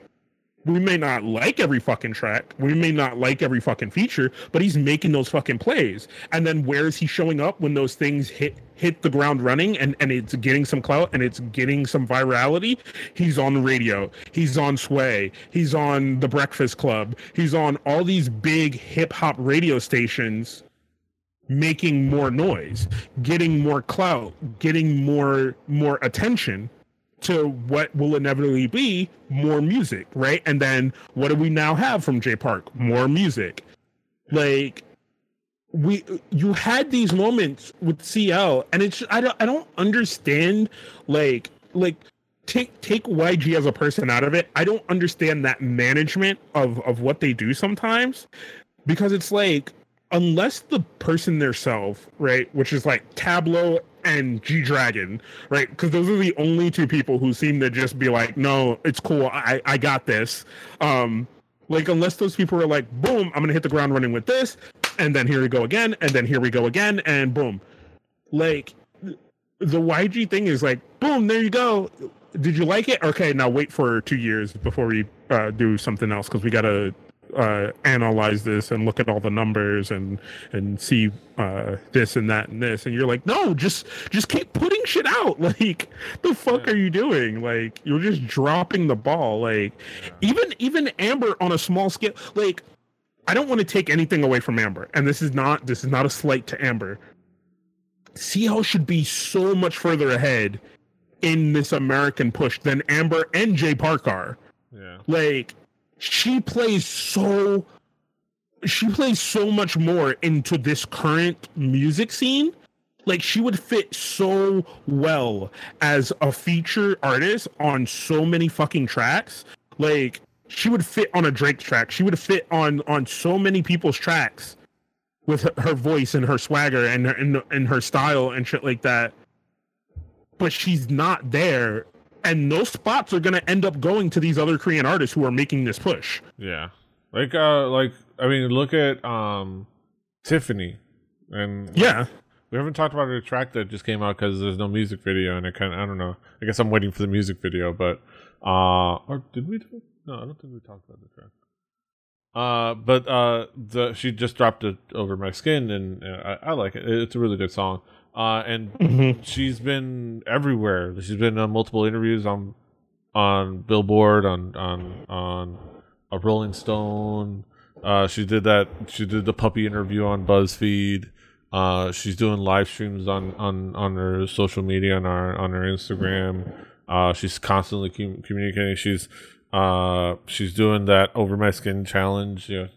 We may not like every fucking track, we may not like every fucking feature, but he's making those fucking plays. And then where is he showing up when those things hit hit the ground running and and it's getting some clout and it's getting some virality? He's on the radio, he's on Sway, he's on the Breakfast Club, he's on all these big hip hop radio stations making more noise, getting more clout, getting more more attention to what will inevitably be more music, right? And then what do we now have from Jay Park? More music. Like we you had these moments with CL and it's I don't I don't understand like like take take YG as a person out of it. I don't understand that management of of what they do sometimes because it's like unless the person themselves, right, which is like Tablo and G Dragon, right? Because those are the only two people who seem to just be like, no, it's cool. I, I got this. Um, like unless those people are like, boom, I'm gonna hit the ground running with this, and then here we go again, and then here we go again, and boom. Like the YG thing is like, boom, there you go. Did you like it? Okay, now wait for two years before we uh, do something else because we gotta uh, analyze this and look at all the numbers and and see uh, this and that and this and you're like no just just keep putting shit out like the fuck yeah. are you doing like you're just dropping the ball like yeah. even even amber on a small scale like i don't want to take anything away from amber and this is not this is not a slight to amber CL should be so much further ahead in this American push than Amber and Jay Park are. Yeah. Like she plays so she plays so much more into this current music scene. Like she would fit so well as a feature artist on so many fucking tracks. Like she would fit on a drake track. She would fit on on so many people's tracks with her, her voice and her swagger and her and, and her style and shit like that. But she's not there and those spots are going to end up going to these other Korean artists who are making this push. Yeah, like uh, like I mean, look at um, Tiffany, and like, yeah, we haven't talked about her track that just came out because there's no music video, and I kind of I don't know. I guess I'm waiting for the music video, but uh, or did we? Do, no, I don't think we talked about the track. Uh, but uh, the she just dropped it over my skin, and uh, I, I like it. It's a really good song. Uh, and mm-hmm. she's been everywhere. She's been on multiple interviews on on Billboard, on on on a Rolling Stone. Uh, she did that. She did the puppy interview on BuzzFeed. Uh, she's doing live streams on on on her social media on our on her Instagram. Uh, she's constantly com- communicating. She's uh, she's doing that over my skin challenge. You know,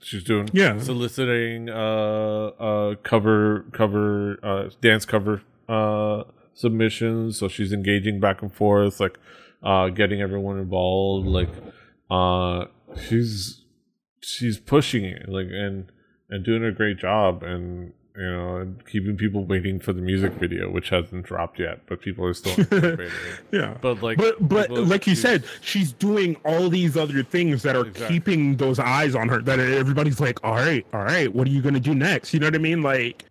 she's doing yeah. soliciting uh uh cover cover uh dance cover uh submissions. So she's engaging back and forth like uh getting everyone involved like uh she's she's pushing it like and and doing a great job. And you know, and keeping people waiting for the music video, which hasn't dropped yet, but people are still yeah. But like, but but like you said, she's doing all these other things that are exactly. keeping those eyes on her. That everybody's like, all right, all right, what are you gonna do next? You know what I mean? Like,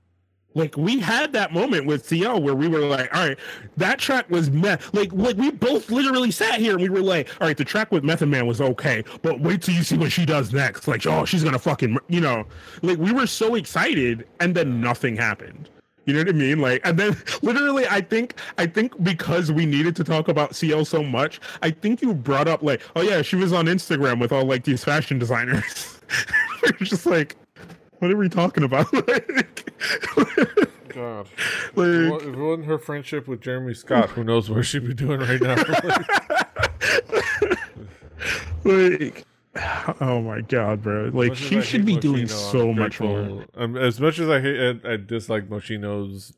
like we had that moment with CL where we were like, all right, that track was meth. Like, like we both literally sat here and we were like, all right, the track with Method Man was okay, but wait till you see what she does next. Like, oh, she's gonna fucking, you know, like we were so excited and then nothing happened. You know what I mean? Like, and then literally, I think, I think because we needed to talk about CL so much, I think you brought up like, oh yeah, she was on Instagram with all like these fashion designers. we're just like, what are we talking about? God. Like, if it wasn't her friendship with Jeremy Scott, who knows where she'd be doing right now? like, oh my god, bro! Like she should be Moschino, doing so much more. Um, as much as I hate, I, I dislike Moschino's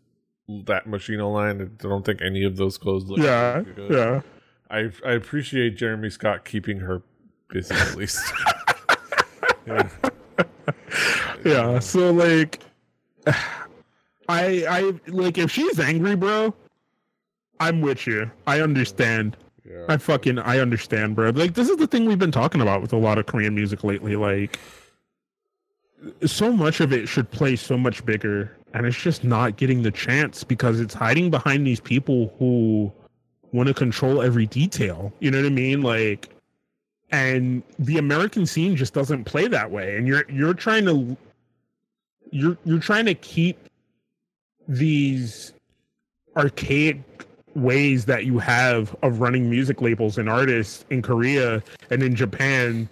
that Moschino line. I don't think any of those clothes look. Yeah, yeah. I I appreciate Jeremy Scott keeping her busy at least. Yeah. yeah. So like, I I like if she's angry, bro. I'm with you. I understand. Yeah. I fucking I understand, bro. Like this is the thing we've been talking about with a lot of Korean music lately. Like so much of it should play so much bigger and it's just not getting the chance because it's hiding behind these people who want to control every detail. You know what I mean? Like and the American scene just doesn't play that way and you're you're trying to you're you're trying to keep these archaic ways that you have of running music labels and artists in Korea and in Japan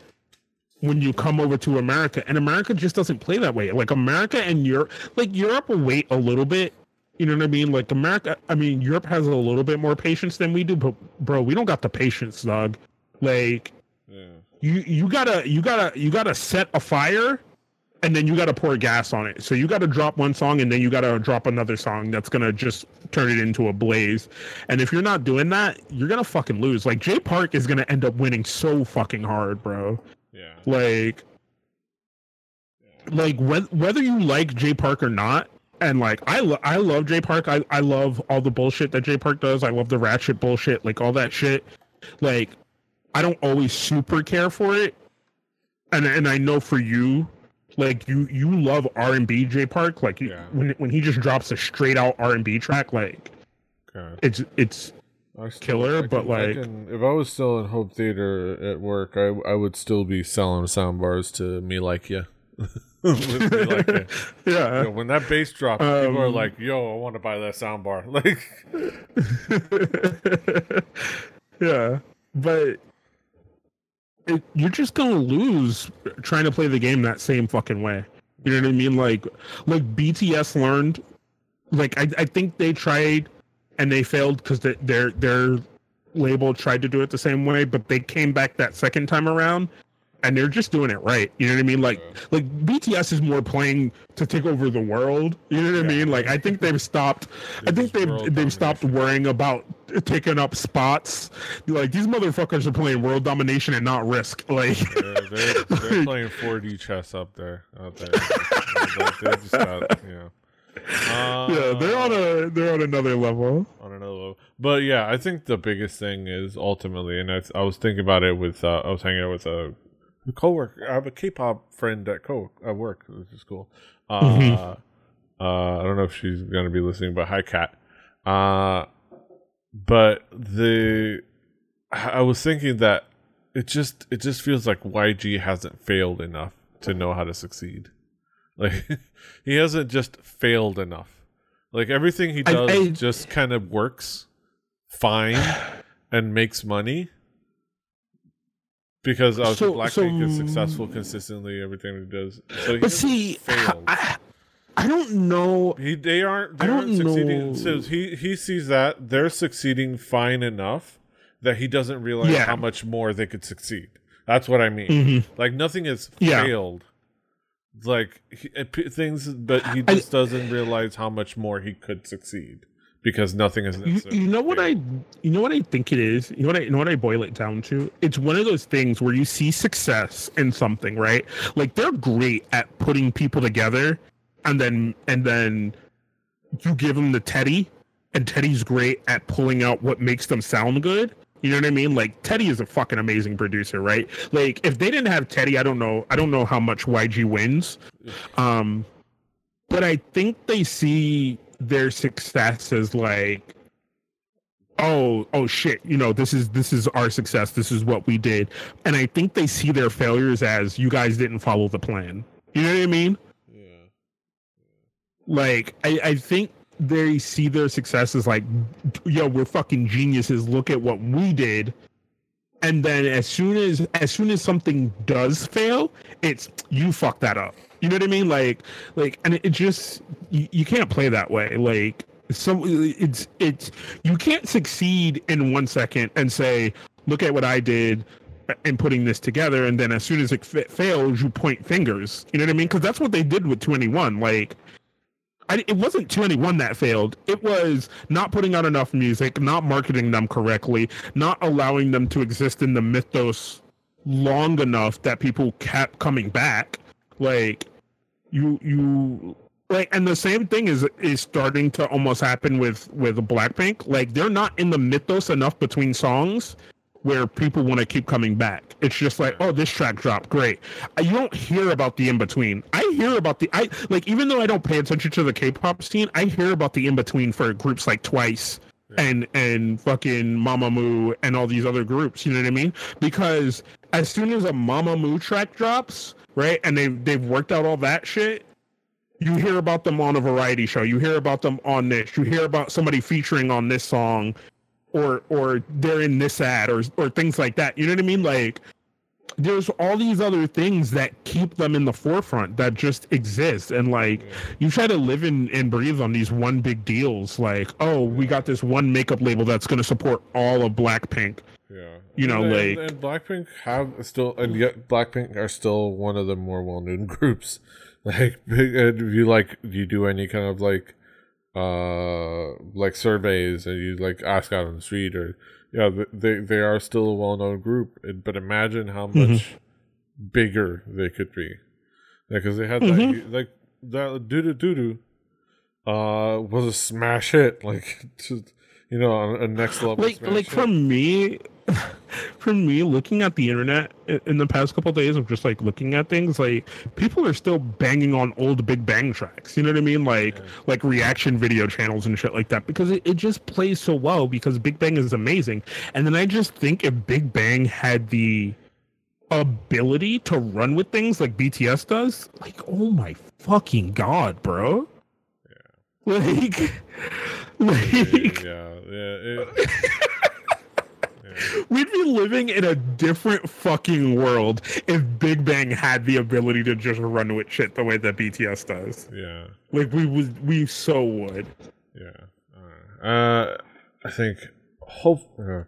when you come over to America. And America just doesn't play that way. Like America and Europe, like Europe will wait a little bit. You know what I mean? Like America, I mean, Europe has a little bit more patience than we do, but bro, we don't got the patience, dog. Like yeah. you you gotta you gotta you gotta set a fire and then you gotta pour gas on it. So you gotta drop one song and then you gotta drop another song that's gonna just turn it into a blaze. And if you're not doing that, you're gonna fucking lose. Like Jay Park is gonna end up winning so fucking hard, bro. Yeah. Like like whe- whether you like Jay Park or not, and like I lo- I love Jay Park. I I love all the bullshit that Jay Park does. I love the ratchet bullshit, like all that shit. Like I don't always super care for it, and and I know for you, like you you love R and B Jay Park. Like you, Yeah. when when he just drops a straight out R and B track, like Okay. it's it's still- Killer, I but, can- I like- can- if I was still in home theater at work, I I would still be selling sound bars to me like me like yeah. You know, when that bass drops, people are Um, like, "Yo, I want to buy that sound bar." Like, yeah, but it, you're just gonna lose trying to play the game that same fucking way. You know what I mean? Like, like BTS learned. Like, I, I think they tried and they failed because their their label tried to do it the same way, but they came back that second time around. And they're just doing it right. You know what I mean? Like, like BTS is more playing to take over the world. You know what I mean? Like, I think they've stopped. I think they've they've stopped worrying about taking up spots. Like these motherfuckers are playing world domination and not risk. Like they're, they're, they're playing 4D chess up there, out there. Like, they just yeah. Uh, yeah, they're on a they're on another level. on another level. But yeah, I think the biggest thing is ultimately, and I, I was thinking about it with, uh, I was hanging out with a, a coworker. I have a K-pop friend at co at work, which is cool. Uh, Mhm. uh, I don't know if she's gonna be listening, but hi, Kat. Uh, but the, I I was thinking that it just it just feels like YG hasn't failed enough to know how to succeed. Like he hasn't just failed enough. Like everything he I- does I- just kind of works fine and makes money. Because obviously So- Blackpink is successful consistently everything he does. So he But see, failed. I, I don't know. He they aren't they I aren't don't succeeding. know. So he he sees that they're succeeding fine enough that he doesn't realize Yeah. how much more they could succeed. That's what I mean. Mhm. Like nothing has Yeah. failed. Like he, things, but he I- just doesn't realize how much more he could succeed because nothing is. You, you know what I you know what I think it is? You know what I you know what I boil it down to? It's one of those things where you see success in something, right? Like they're great at putting people together and then and then you give them the Teddy and Teddy's great at pulling out what makes them sound good. You know what I mean? Like Teddy is a fucking amazing producer, right? Like if they didn't have Teddy, I don't know I don't know how much YG wins. Um but I think they see their success as like oh oh shit you know this is this is our success this is what we did. And i think they see their failures as you guys didn't follow the plan. You know what i mean? Yeah. like i i think they see their success as like yo we're fucking geniuses look at what we did. And then as soon as as soon as something does fail it's you fuck that up you know what i mean? Like like and it just you, you can't play that way. Like so it's it's you can't succeed in one second and say look at what i did in putting this together and then as soon as it fa- fails you point fingers. You know what i mean? Because that's what they did with 2NE1 like I, it wasn't 2NE1 that failed. It was not putting out enough music, not marketing them correctly, not allowing them to exist in the mythos long enough that people kept coming back. Like you you like and the same thing is is starting to almost happen with with Blackpink. Like they're not in the mythos enough between songs where people want to keep coming back. It's just like, oh, this track dropped, great. Uh, You don't hear about the in between. I hear about the I like even though I don't pay attention to the K-pop scene, I hear about the in between for groups like Twice and and fucking Mamamoo and all these other groups. You know what I mean? Because as soon as a Mamamoo track drops, right, and they have they've worked out all that shit, you hear about them on a variety show. You hear about them on this. You hear about somebody featuring on this song, or or they're in this ad, or or things like that. You know what I mean? Like there's all these other things that keep them in the forefront that just exist and like you try to live in and breathe on these one big deals like oh we got this one makeup label that's going to support all of blackpink Yeah, You know, and, like- and, Blackpink have still, and yet Blackpink are still one of the more well-known groups. Like, big- if you like, you do any kind of like, uh, like surveys, and you like ask out on the street, or yeah, th- they they are still a well-known group. But imagine how much Mm-hmm. bigger they could be, because they had that Mhm. hu- like that doo doo doo doo, uh, was a smash hit, like just, you know, on a next level. like like hit. for me for me looking at the internet in the past couple of days of just like looking at things like people are still banging on old big bang tracks. You know what i mean? Like like reaction video channels and shit like that because it, it just plays so well because big bang is amazing. And then i just think if big bang had the ability to run with things like bts does like oh my fucking god bro. Like like yeah, yeah. It, yeah. We'd be living in a different fucking world if Big Bang had the ability to just run with shit the way that BTS does. Yeah, Like we would, we so would. yeah. Uh, I think hope. Uh,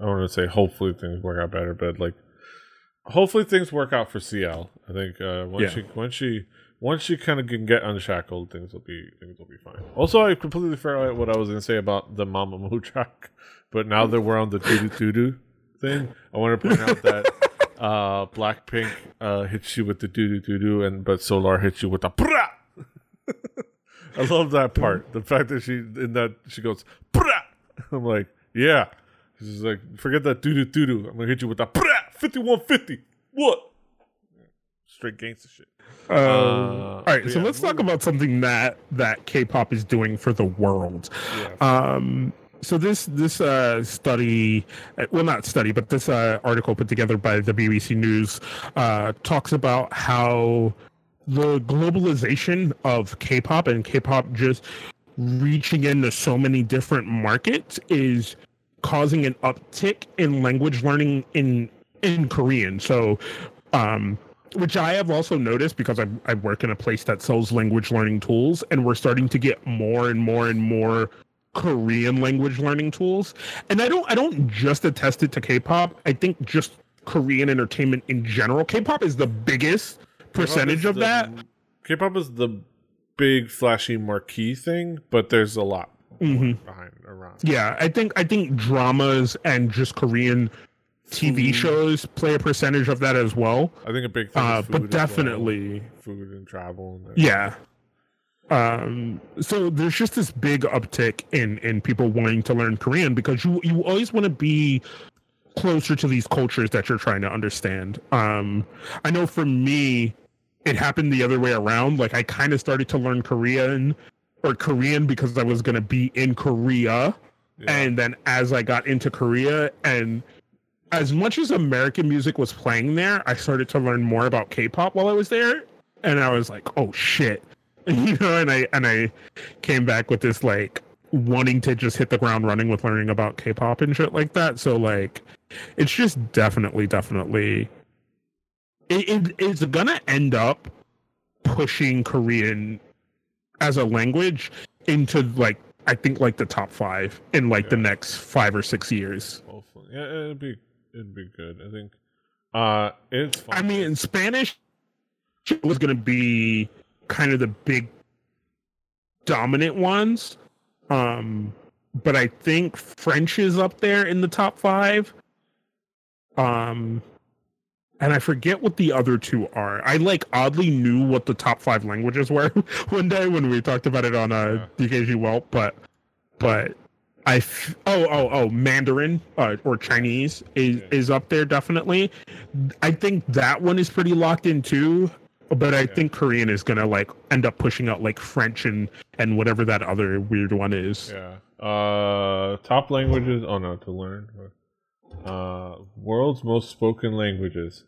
I want to say hopefully things work out better, but like hopefully things work out for CL. I think uh, once Yeah. she once she once she kind of can get unshackled, things will be things will be fine. Also, I completely forgot what I was going to say about the Mamamoo track, but now that we're on the doo doo doo doo thing, I want to point out that uh, Blackpink uh, hits you with the doo doo doo doo, and but Solar hits you with the brah. I love that part. The fact that she in that she goes brah. I'm like, yeah. She's like, forget that doo doo doo doo. I'm gonna hit you with that brah. Fifty one fifty. What? Straight gangster shit. Um, all right, but so yeah, let's talk about something that that K-pop is doing for the world. Yeah. Um, so this this uh, study, uh, well, not study, but this uh, article put together by the BBC News uh, talks about how the globalization of K-pop and K-pop just reaching into so many different markets is causing an uptick in language learning in in Korean. So, um, which I have also noticed because I, I work in a place that sells language learning tools, and we're starting to get more and more and more Korean language learning tools. And I don't I don't just attest it to K-pop. I think just Korean entertainment in general. K-pop is the biggest percentage of is that. the- K-pop is the big flashy marquee thing, but there's a lot Mhm. behind around. Yeah, I think I think dramas and just Korean TV shows play a percentage of that as well. I think a big thing. Uh, but as well. definitely, food and travel. And yeah. Um, so there's just this big uptick in in people wanting to learn Korean because you you always want to be closer to these cultures that you're trying to understand. Um, I know for me, it happened the other way around. Like I kind of started to learn Korean or Korean because I was going to be in Korea. Yeah. And then as I got into Korea and as much as American music was playing there, I started to learn more about K-pop while I was there. And I was like, oh shit. You know, and I and I came back with this like wanting to just hit the ground running with learning about K-pop and shit like that. So like it's just definitely, definitely it, it, it's gonna end up pushing Korean as a language into like I think like the top five in like the next five or six years. Hopefully, yeah, it'd be it'd be good. I think. Uh, it's. Fun. I mean, Spanish was going to be kind of the big dominant ones. Um, but I think French is up there in the top five. Um, and I forget what the other two are. I like oddly knew what the top five languages were one day when we talked about it on uh, DKG Welt, but but I f- oh oh oh Mandarin uh, or Chinese is Yeah. is up there definitely. I think that one is pretty locked in too. But I Yeah. think Korean is gonna like end up pushing out like French and and whatever that other weird one is. Yeah. Uh, top languages. Oh no, to learn. Uh, world's most spoken languages.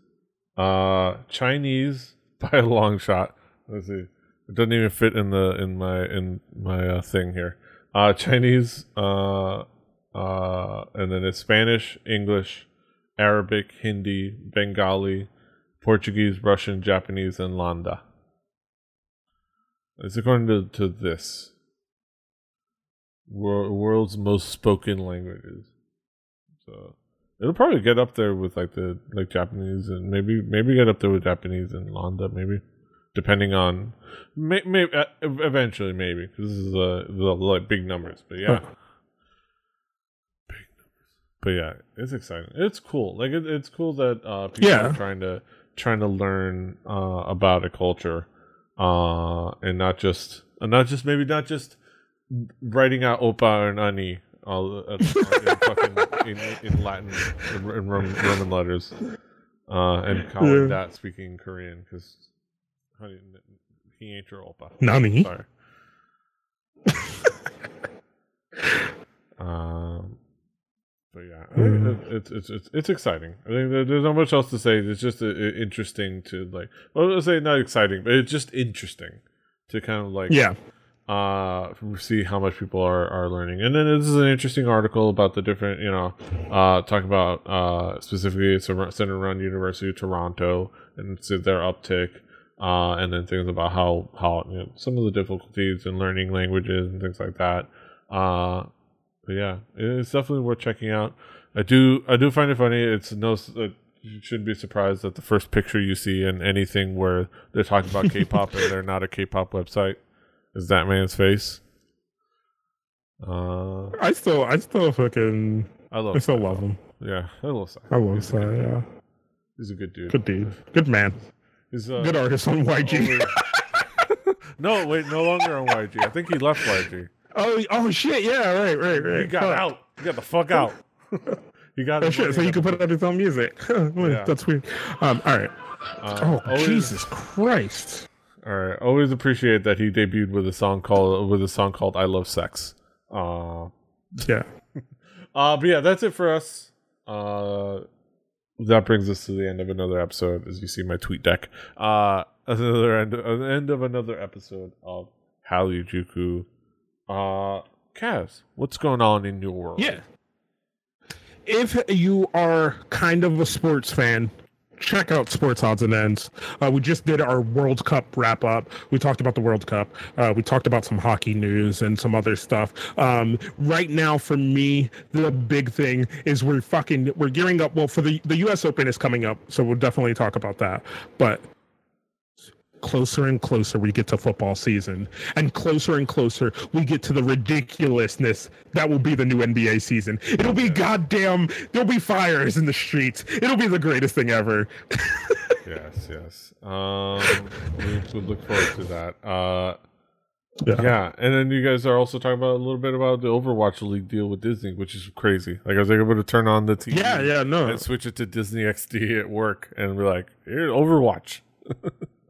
Uh, Chinese by a long shot. Let's see. It doesn't even fit in the in my in my uh, thing here. Uh, Chinese. Uh, uh, and then it's Spanish, English, Arabic, Hindi, Bengali, Portuguese, Russian, Japanese, and Lahnda. It's according to, to this wor- world's most spoken languages. So it'll probably get up there with like the like Japanese and maybe maybe get up there with Japanese and Lahnda maybe depending on may, may, uh, eventually maybe because this is uh, the like big numbers but yeah Huh. big numbers but yeah it's exciting it's cool like it, it's cool that uh people Yeah. are trying to trying to learn uh about a culture uh and not just and not just maybe not just writing out opa and ani all uh, in, fucking, in, in Latin in, in Roman, Roman letters, uh, and calling Yeah. that speaking Korean because he ain't your opa. Nani? Sorry. um, but yeah, I think Mm. it- it's it's it's it's exciting. I think there's not much else to say. It's just uh, interesting to like. Well, let's say not exciting, but it's just interesting to kind of like Yeah. uh see how much people are are learning and then this is an interesting article about the different you know uh talk about uh specifically centered around university of toronto and their uptick uh and then things about how how you know, some of the difficulties in learning languages and things like that uh but yeah it's definitely worth checking out i do i do find it funny it's no uh, you shouldn't be surprised that the first picture you see in anything where they're talking about k-pop and they're not a k-pop website is that man's face. Uh, I still I still fucking I love. I still love him. Yeah, I love. Psy. I love a that, yeah. He's a good dude. Good dude. Good man. He's uh, Good artist on YG. no, wait, no longer on YG. I think he left YG. Oh, oh shit! Yeah, right, right, right. He got Huh. out. He got the fuck out. you got. Oh shit! So you can put out his own music. Yeah. That's weird. Um. All right. Uh, Oh always- Jesus Christ! All right. Always appreciate that he debuted with a song called with a song called "I Love Sex." Uh, Yeah. Uh, but yeah, that's it for us. Uh, that brings us to the end of another episode, as you see my tweet deck. Uh, another end, an end of another episode of Hallyu Uh, Kaz, what's going on in your world? Yeah. If you are kind of a sports fan, check out Sports Odds and Ends. Uh, we just did our World Cup wrap up. We talked about the World Cup. Uh, we talked about some hockey news and some other stuff. Um, right now, for me, the big thing is we're fucking we're gearing up. Well, for the the U.S. Open is coming up, so we'll definitely talk about that. But closer and closer we get to football season and closer and closer we get to the ridiculousness that will be the new NBA season. It'll be goddamn there'll be fires in the streets. It'll be the greatest thing ever. Yes, yes. Um, we we look forward to that. Uh, Yeah. yeah, and then you guys are also talking about a little bit about the Overwatch League deal with Disney, which is crazy. Like I was able to turn on the TV. Yeah, yeah, no. and switch it to Disney XD at work, and be like, "Here, Overwatch."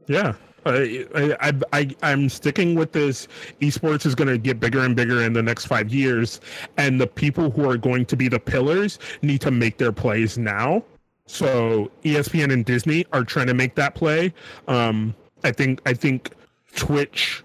Yeah. I, I, I, I'm sticking with this. Esports is going to get bigger and bigger in the next five years, and the people who are going to be the pillars need to make their plays now. So ESPN and Disney are trying to make that play. Um, I think I think Twitch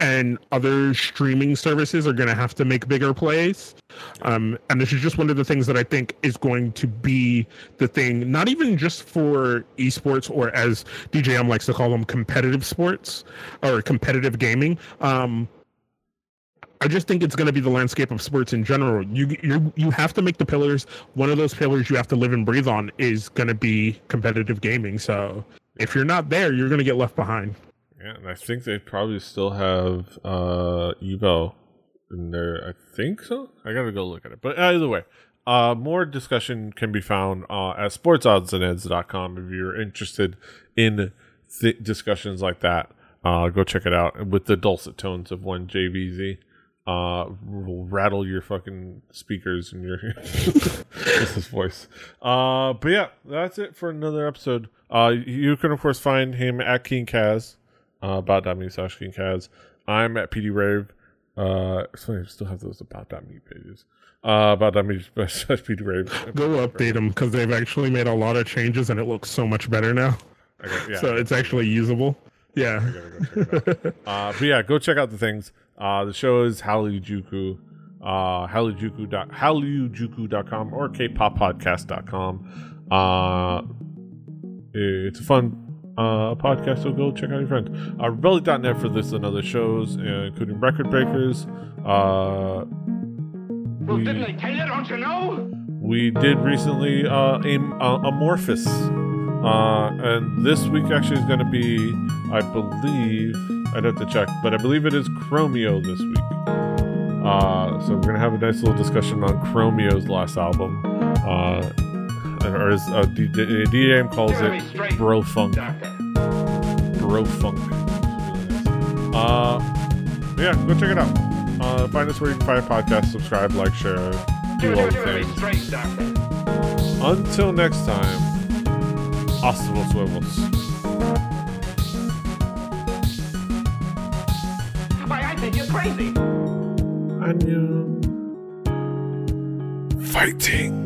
and other streaming services are going to have to make bigger plays. Um, and this is just one of the things that I think is going to be the thing, not even just for esports or as DJM likes to call them, competitive sports or competitive gaming. Um, I just think it's going to be the landscape of sports in general. You you you have to make the pillars. One of those pillars you have to live and breathe on is going to be competitive gaming. So if you're not there, you're going to get left behind. Yeah, and I think they probably still have uh Evo in there. I think so. I gotta go look at it. But either way, uh, more discussion can be found uh, at sportsoddsands.com if you're interested in th- discussions like that. Uh, go check it out with the dulcet tones of one JVZ. Uh, will rattle your fucking speakers and your his voice. Uh, but yeah, that's it for another episode. Uh, you can of course find him at King Kaz, uh, about.me slash King Kaz. I'm at PD Rave. Uh, funny, I still have those about.me pages. Uh, about.me slash PD Rave. Go update them because they've actually made a lot of changes and it looks so much better now. Okay, yeah. So it's actually usable. Yeah. Go check it out. uh, but yeah, go check out the things. Uh, the show is Hallyu uh, hallyu.com hallyu.com or kpoppodcast.com. Uh, it's a fun uh, podcast, so go check out your friends. Uh, Rebellic.net for this and other shows, uh, including Record Breakers. Uh, Well, we- didn't I tell you? Don't you know? we did recently uh, am- uh, Amorphous. Uh, and this week actually is going to be, I believe, I'd have to check, but I believe it is Chromeo this week. Uh, so we're going to have a nice little discussion on Chromeo's last album. Uh, or as uh, D- D- DAM calls it. Bro Funk. Bro Funk. Uh, yeah, go check it out. Uh, find us where you can find podcasts, subscribe, like, share, do all the things. Until next time, hasta los huevos. Why, I think you're crazy. Fighting.